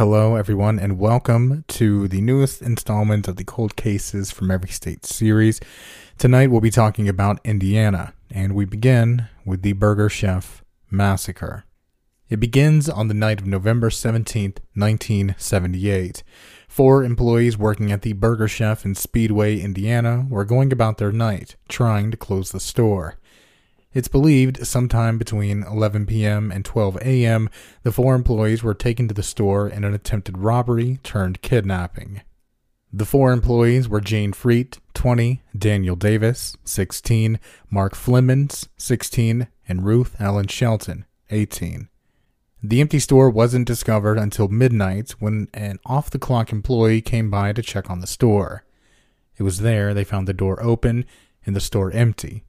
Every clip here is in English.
Hello, everyone, and welcome to the newest installment of the Cold Cases from Every State series. Tonight, we'll be talking about Indiana, and we begin with the Burger Chef Massacre. It begins on the night of November 17th, 1978. Four employees working at the Burger Chef in Speedway, Indiana, were going about their night, trying to close the store. It's believed sometime between 11 p.m. and 12 a.m., the four employees were taken to the store in an attempted robbery turned kidnapping. The four employees were Jayne Friedt, 20, Daniel Davis, 16, Mark Flemmonds, 16, and Ruth Ellen Shelton, 18. The empty store wasn't discovered until midnight when an off the clock employee came by to check on the store. It was there they found the door open and the store empty.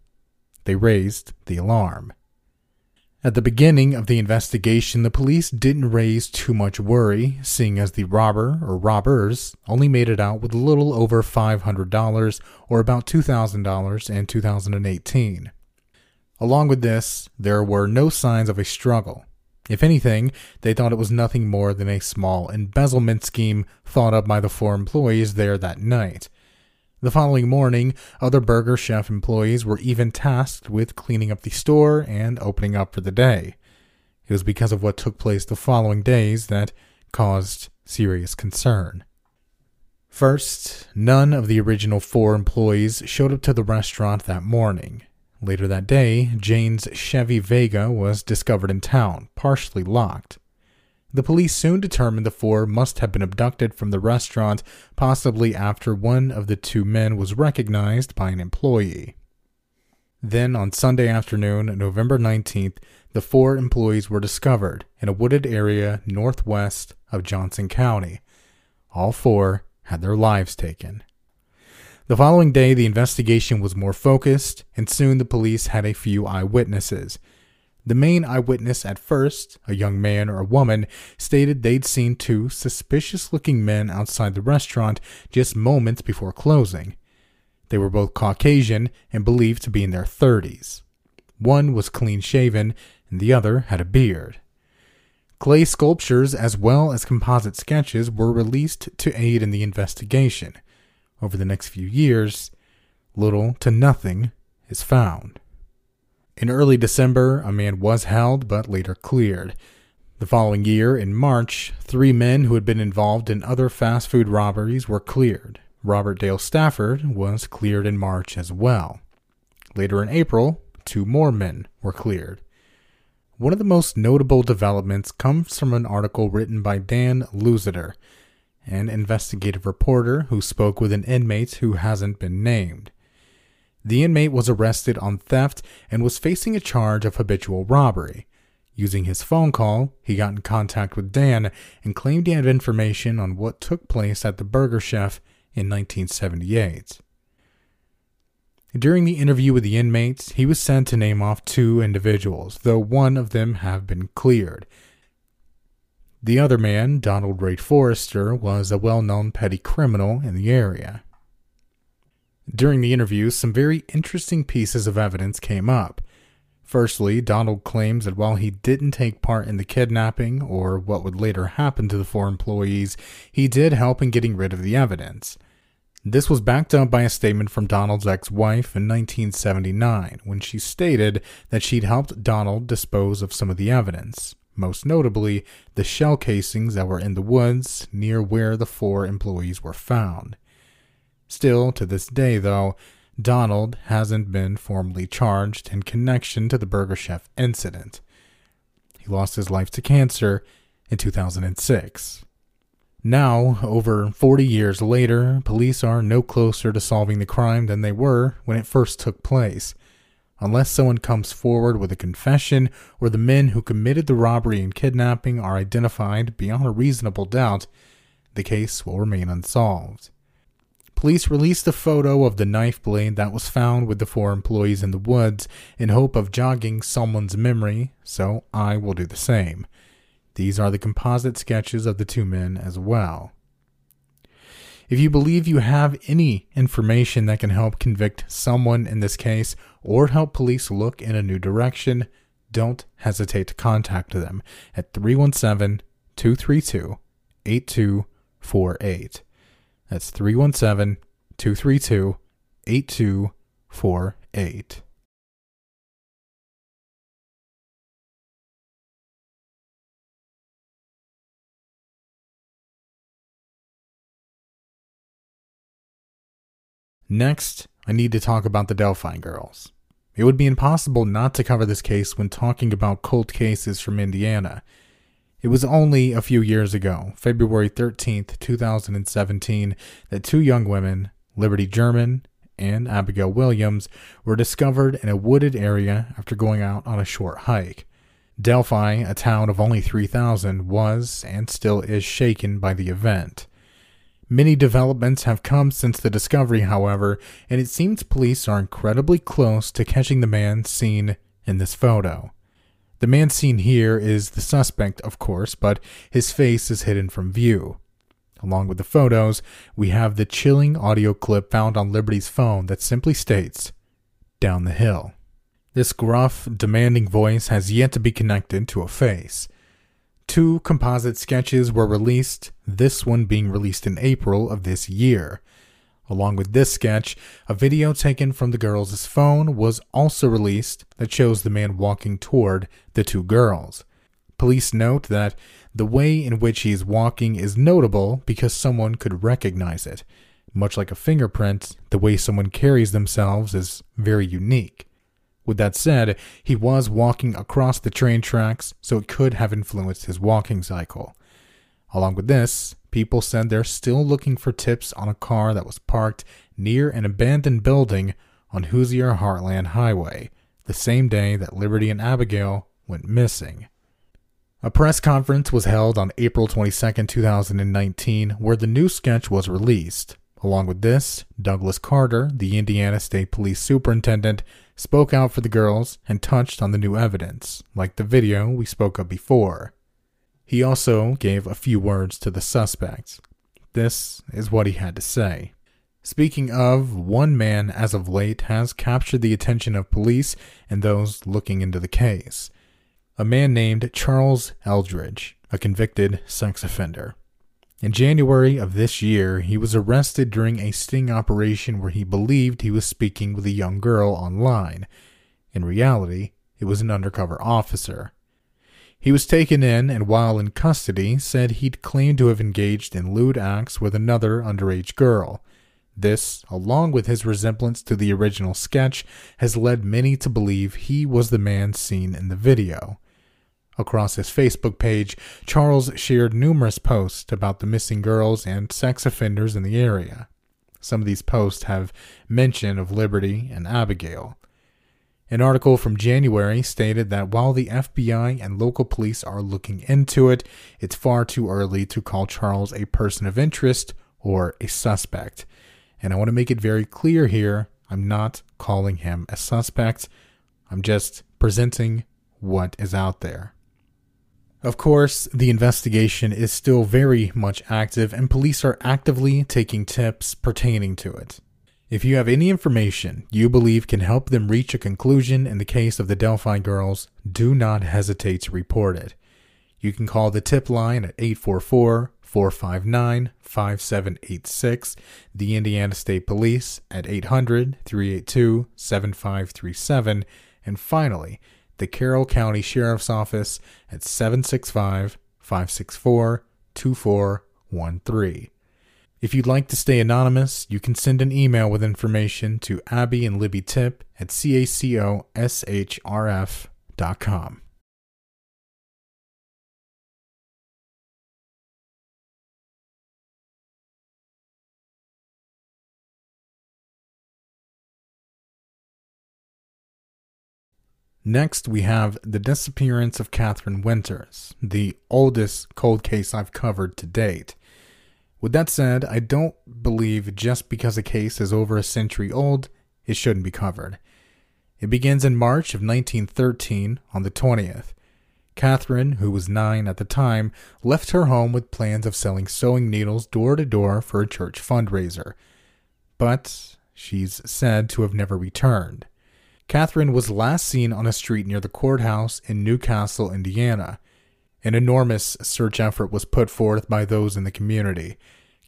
They raised the alarm. At the beginning of the investigation, the police didn't raise too much worry, seeing as the robber or robbers only made it out with a little over $500 or about $2,000 in 2018. Along with this, there were no signs of a struggle. If anything, they thought it was nothing more than a small embezzlement scheme thought up by the four employees there that night. The following morning, other Burger Chef employees were even tasked with cleaning up the store and opening up for the day. It was because of what took place the following days that caused serious concern. First, none of the original four employees showed up to the restaurant that morning. Later that day, Jayne's Chevy Vega was discovered in town, partially locked. The police soon determined the four must have been abducted from the restaurant, possibly after one of the two men was recognized by an employee. Then, on Sunday afternoon, November 19th, the four employees were discovered in a wooded area northwest of Johnson County. All four had their lives taken. The following day, the investigation was more focused, and soon the police had a few eyewitnesses. The main eyewitness at first, a young man or a woman, stated they'd seen two suspicious looking men outside the restaurant just moments before closing. They were both Caucasian and believed to be in their 30s. One was clean shaven, and the other had a beard. Clay sculptures as well as composite sketches were released to aid in the investigation over the next few years, little to nothing is found. In early December, a man was held but later cleared. The following year, in March, three men who had been involved in other fast food robberies were cleared. Robert Dale Stafford was cleared in March as well. Later in April, two more men were cleared. One of the most notable developments comes from an article written by Dan Lusiter an investigative reporter who spoke with an inmate who hasn't been named. The inmate was arrested on theft and was facing a charge of habitual robbery. Using his phone call, he got in contact with Dan and claimed he had information on what took place at the Burger Chef in 1978. During the interview with the inmates, he was sent to name off two individuals, though one of them have been cleared. The other man, Donald Ray Forrester, was a well known petty criminal in the area. During the interview, some very interesting pieces of evidence came up. Firstly, Donald claims that while he didn't take part in the kidnapping or what would later happen to the four employees, he did help in getting rid of the evidence. This was backed up by a statement from Donald's ex wife in 1979 when she stated that she'd helped Donald dispose of some of the evidence most notably the shell casings that were in the woods near where the four employees were found. Still, to this day, though, Donald hasn't been formally charged in connection to the Burger Chef incident. He lost his life to cancer in 2006. Now, over 40 years later, police are no closer to solving the crime than they were when it first took place unless someone comes forward with a confession or the men who committed the robbery and kidnapping are identified beyond a reasonable doubt, the case will remain unsolved. Police released a photo of the knife blade that was found with the four employees in the woods in hope of jogging someone's memory, so I will do the same. These are the composite sketches of the two men as well. If you believe you have any information that can help convict someone in this case or help police look in a new direction, don't hesitate to contact them at 317 232 8248. That's 317 232 8248. Next, I need to talk about the Delphi girls. It would be impossible not to cover this case when talking about cold cases from Indiana. It was only a few years ago, February 13th, 2017, that two young women, Liberty German and Abigail Williams, were discovered in a wooded area after going out on a short hike. Delphi, a town of only 3,000, was and still is shaken by the event. Many developments have come since the discovery, however, and it seems police are incredibly close to catching the man seen in this photo. The man seen here is the suspect, of course, but his face is hidden from view. Along with the photos, we have the chilling audio clip found on Liberty's phone that simply states, Down the hill. This gruff, demanding voice has yet to be connected to a face. Two composite sketches were released, this one being released in April of this year. Along with this sketch, a video taken from the girl's phone was also released that shows the man walking toward the two girls. Police note that the way in which he is walking is notable because someone could recognize it. Much like a fingerprint, the way someone carries themselves is very unique. With that said, he was walking across the train tracks, so it could have influenced his walking cycle. Along with this, people said they're still looking for tips on a car that was parked near an abandoned building on Hoosier Heartland Highway, the same day that Liberty and Abigail went missing. A press conference was held on April 22, 2019, where the new sketch was released. Along with this, Douglas Carter, the Indiana State Police Superintendent, spoke out for the girls and touched on the new evidence, like the video we spoke of before. He also gave a few words to the suspects. This is what he had to say. Speaking of, one man as of late has captured the attention of police and those looking into the case. A man named Charles Eldridge, a convicted sex offender. In January of this year, he was arrested during a sting operation where he believed he was speaking with a young girl online. In reality, it was an undercover officer. He was taken in and while in custody said he'd claimed to have engaged in lewd acts with another underage girl. This, along with his resemblance to the original sketch, has led many to believe he was the man seen in the video. Across his Facebook page, Charles shared numerous posts about the missing girls and sex offenders in the area. Some of these posts have mention of Liberty and Abigail. An article from January stated that while the FBI and local police are looking into it, it's far too early to call Charles a person of interest or a suspect. And I want to make it very clear here I'm not calling him a suspect, I'm just presenting what is out there. Of course, the investigation is still very much active, and police are actively taking tips pertaining to it. If you have any information you believe can help them reach a conclusion in the case of the Delphi girls, do not hesitate to report it. You can call the tip line at 844 459 5786, the Indiana State Police at 800 382 7537, and finally, the Carroll County Sheriff's Office at 765 564 2413. If you'd like to stay anonymous, you can send an email with information to Abby and Libby Tip at cacoshrf.com. Next, we have the disappearance of Catherine Winters, the oldest cold case I've covered to date. With that said, I don't believe just because a case is over a century old, it shouldn't be covered. It begins in March of 1913 on the 20th. Catherine, who was nine at the time, left her home with plans of selling sewing needles door to door for a church fundraiser. But she's said to have never returned. Catherine was last seen on a street near the courthouse in New Castle, Indiana. An enormous search effort was put forth by those in the community.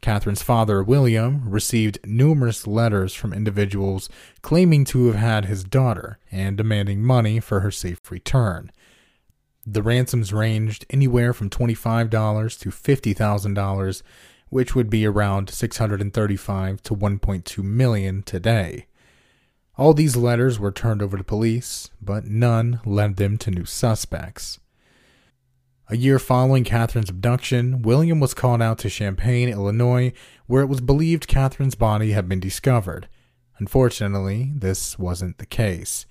Catherine's father, William, received numerous letters from individuals claiming to have had his daughter and demanding money for her safe return. The ransoms ranged anywhere from $25 to $50,000, which would be around 635 to 1.2 million today. All these letters were turned over to police, but none led them to new suspects. A year following Catherine's abduction, William was called out to Champaign, Illinois, where it was believed Catherine's body had been discovered. Unfortunately, this wasn't the case.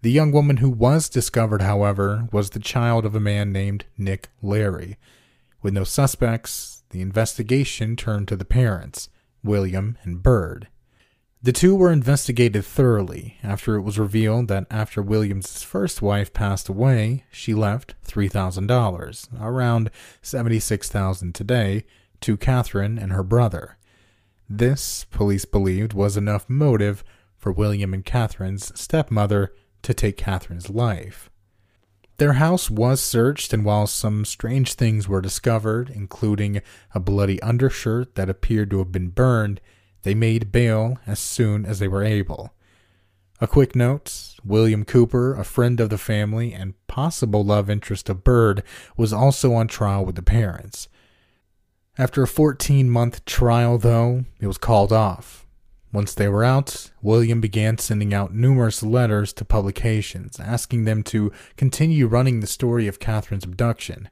The young woman who was discovered, however, was the child of a man named Nick Larry. With no suspects, the investigation turned to the parents, William and Bird. The two were investigated thoroughly after it was revealed that after William's first wife passed away, she left $3,000, around 76,000 today, to Catherine and her brother. This, police believed, was enough motive for William and Catherine's stepmother to take Catherine's life. Their house was searched, and while some strange things were discovered, including a bloody undershirt that appeared to have been burned, they made bail as soon as they were able. A quick note William Cooper, a friend of the family and possible love interest of Bird, was also on trial with the parents. After a 14 month trial, though, it was called off. Once they were out, William began sending out numerous letters to publications asking them to continue running the story of Catherine's abduction.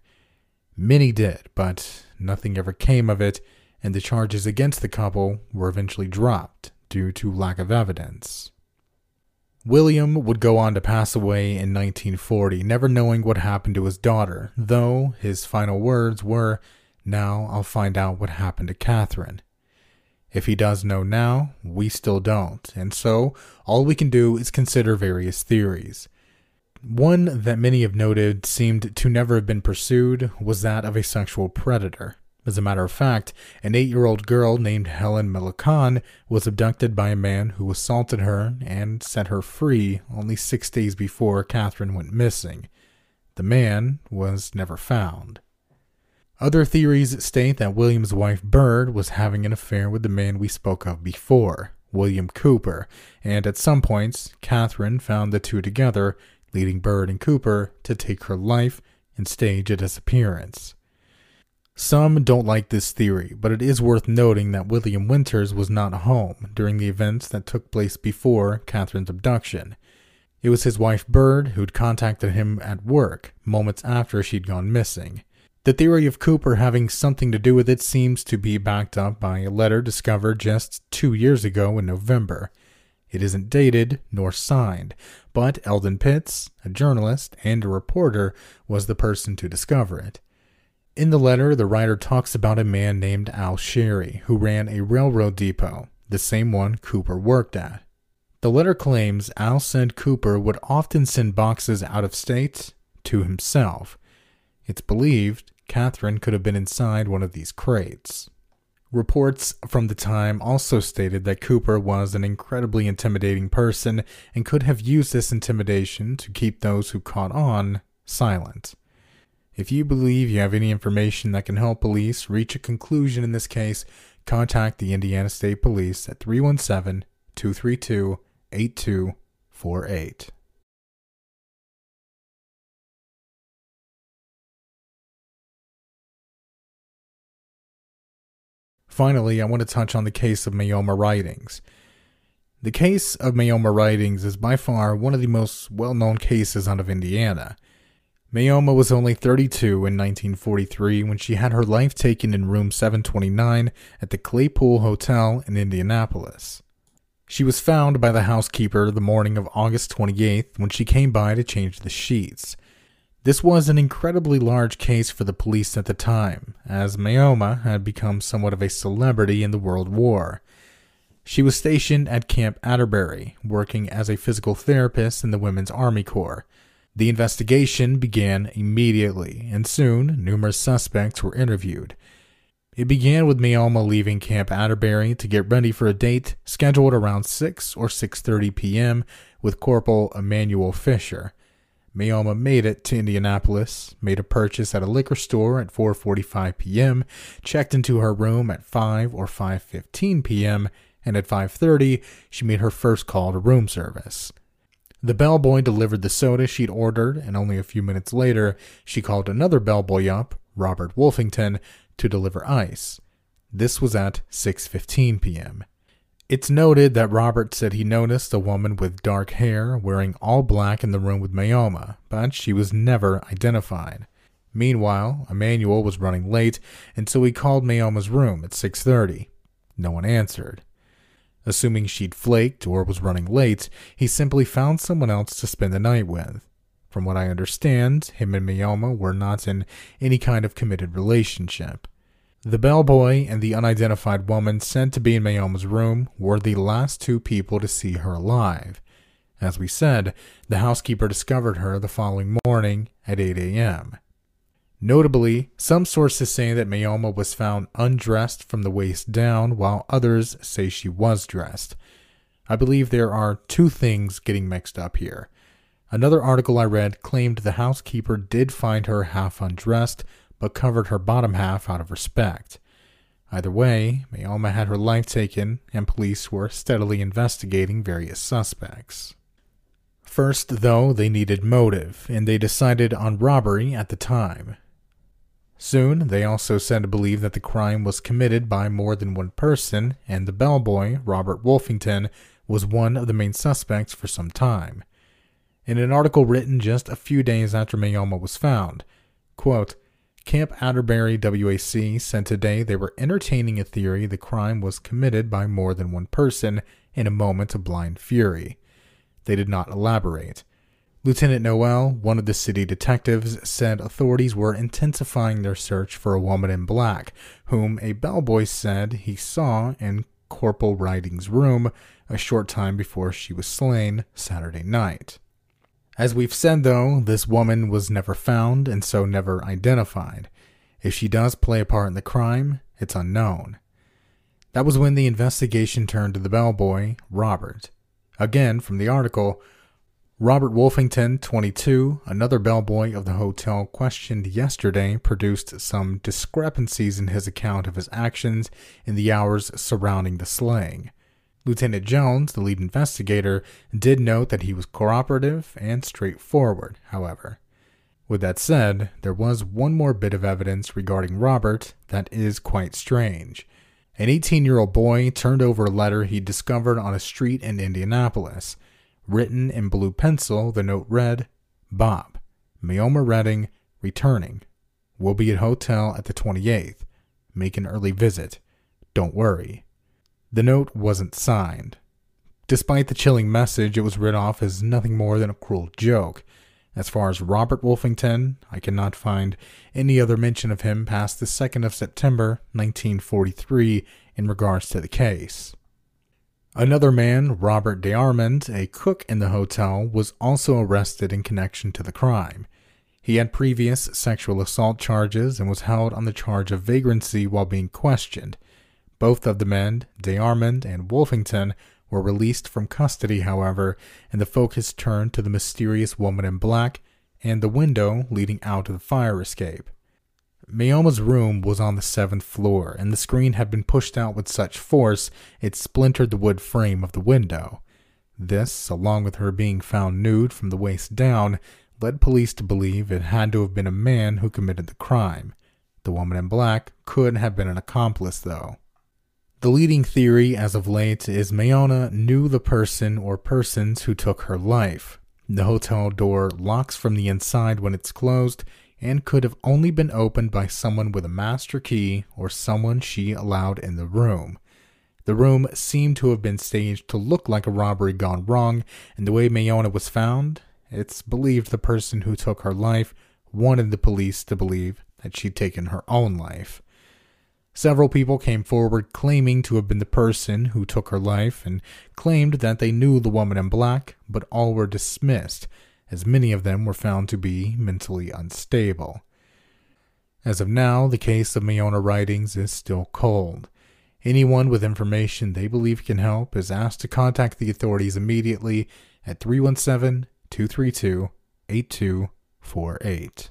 Many did, but nothing ever came of it, and the charges against the couple were eventually dropped due to lack of evidence. William would go on to pass away in 1940, never knowing what happened to his daughter, though his final words were, Now I'll find out what happened to Catherine. If he does know now, we still don't, and so all we can do is consider various theories. One that many have noted seemed to never have been pursued was that of a sexual predator. As a matter of fact, an eight year old girl named Helen Millican was abducted by a man who assaulted her and set her free only six days before Catherine went missing. The man was never found. Other theories state that William's wife Bird was having an affair with the man we spoke of before, William Cooper, and at some points, Catherine found the two together, leading Bird and Cooper to take her life and stage a disappearance. Some don't like this theory, but it is worth noting that William Winters was not home during the events that took place before Catherine's abduction. It was his wife Bird who'd contacted him at work moments after she'd gone missing. The theory of Cooper having something to do with it seems to be backed up by a letter discovered just two years ago in November. It isn't dated nor signed, but Eldon Pitts, a journalist and a reporter, was the person to discover it. In the letter, the writer talks about a man named Al Sherry who ran a railroad depot, the same one Cooper worked at. The letter claims Al said Cooper would often send boxes out of state to himself. It's believed Catherine could have been inside one of these crates. Reports from the time also stated that Cooper was an incredibly intimidating person and could have used this intimidation to keep those who caught on silent. If you believe you have any information that can help police reach a conclusion in this case, contact the Indiana State Police at 317 232 8248. Finally, I want to touch on the case of Maiome Ridings. The case of Maiome Ridings is by far one of the most well known cases out of Indiana. Maiome was only 32 in 1943 when she had her life taken in room 729 at the Claypool Hotel in Indianapolis. She was found by the housekeeper the morning of August 28th when she came by to change the sheets. This was an incredibly large case for the police at the time, as Maiome had become somewhat of a celebrity in the World War. She was stationed at Camp Atterbury, working as a physical therapist in the Women's Army Corps. The investigation began immediately, and soon numerous suspects were interviewed. It began with Maiome leaving Camp Atterbury to get ready for a date scheduled around 6 or 6:30 p.m. with Corporal Emmanuel Fisher. Maiome made it to Indianapolis, made a purchase at a liquor store at 4:45 p.m., checked into her room at 5 or 5:15 p.m., and at 5:30 she made her first call to room service. The bellboy delivered the soda she'd ordered, and only a few minutes later, she called another bellboy up, Robert Wolfington, to deliver ice. This was at 6:15 p.m. It's noted that Robert said he noticed a woman with dark hair wearing all black in the room with Maiome, but she was never identified. Meanwhile, Emmanuel was running late, and so he called Maiome's room at 6:30. No one answered. Assuming she'd flaked or was running late, he simply found someone else to spend the night with. From what I understand, him and Maiome were not in any kind of committed relationship. The bellboy and the unidentified woman sent to be in Maiome's room were the last two people to see her alive. As we said, the housekeeper discovered her the following morning at 8 a.m. Notably, some sources say that Maiome was found undressed from the waist down, while others say she was dressed. I believe there are two things getting mixed up here. Another article I read claimed the housekeeper did find her half undressed, but covered her bottom half out of respect. Either way, Maiome had her life taken, and police were steadily investigating various suspects. First, though, they needed motive, and they decided on robbery at the time. Soon, they also said to believe that the crime was committed by more than one person, and the bellboy, Robert Wolfington, was one of the main suspects for some time. In an article written just a few days after Maiome was found, quote, Camp Atterbury WAC said today they were entertaining a theory the crime was committed by more than one person in a moment of blind fury. They did not elaborate. Lieutenant Noel, one of the city detectives, said authorities were intensifying their search for a woman in black, whom a bellboy said he saw in Corporal Riding's room a short time before she was slain Saturday night. As we've said, though, this woman was never found and so never identified. If she does play a part in the crime, it's unknown. That was when the investigation turned to the bellboy, Robert. Again, from the article, Robert Wolfington, 22, another bellboy of the hotel questioned yesterday, produced some discrepancies in his account of his actions in the hours surrounding the slaying. Lieutenant Jones, the lead investigator, did note that he was cooperative and straightforward, however. With that said, there was one more bit of evidence regarding Robert that is quite strange. An 18 year old boy turned over a letter he discovered on a street in Indianapolis. Written in blue pencil, the note read Bob, Maiome Redding, returning. We'll be at hotel at the 28th. Make an early visit. Don't worry. The note wasn't signed. Despite the chilling message, it was writ off as nothing more than a cruel joke. As far as Robert Wolfington, I cannot find any other mention of him past the 2nd of September 1943 in regards to the case. Another man, Robert DeArmond, a cook in the hotel, was also arrested in connection to the crime. He had previous sexual assault charges and was held on the charge of vagrancy while being questioned. Both of the men, DeArmond and Wolfington, were released from custody, however, and the focus turned to the mysterious woman in black and the window leading out of the fire escape. Maiome's room was on the seventh floor, and the screen had been pushed out with such force it splintered the wood frame of the window. This, along with her being found nude from the waist down, led police to believe it had to have been a man who committed the crime. The woman in black could have been an accomplice, though. The leading theory as of late is Maiome knew the person or persons who took her life. The hotel door locks from the inside when it's closed and could have only been opened by someone with a master key or someone she allowed in the room. The room seemed to have been staged to look like a robbery gone wrong, and the way Maiome was found, it's believed the person who took her life wanted the police to believe that she'd taken her own life. Several people came forward claiming to have been the person who took her life and claimed that they knew the woman in black, but all were dismissed, as many of them were found to be mentally unstable. As of now, the case of Maiome Ridings is still cold. Anyone with information they believe can help is asked to contact the authorities immediately at 317 232 8248.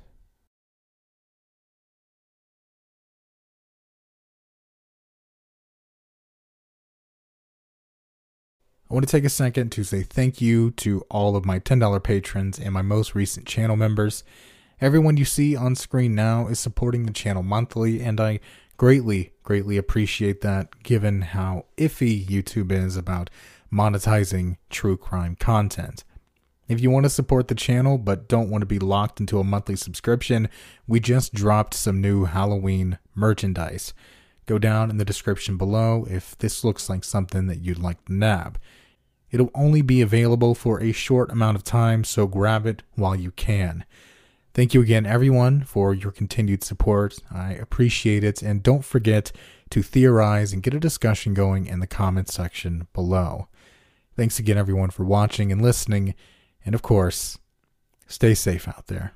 I want to take a second to say thank you to all of my $10 patrons and my most recent channel members. Everyone you see on screen now is supporting the channel monthly, and I greatly, greatly appreciate that given how iffy YouTube is about monetizing true crime content. If you want to support the channel but don't want to be locked into a monthly subscription, we just dropped some new Halloween merchandise. Go down in the description below if this looks like something that you'd like to nab. It'll only be available for a short amount of time, so grab it while you can. Thank you again, everyone, for your continued support. I appreciate it, and don't forget to theorize and get a discussion going in the comments section below. Thanks again, everyone, for watching and listening, and of course, stay safe out there.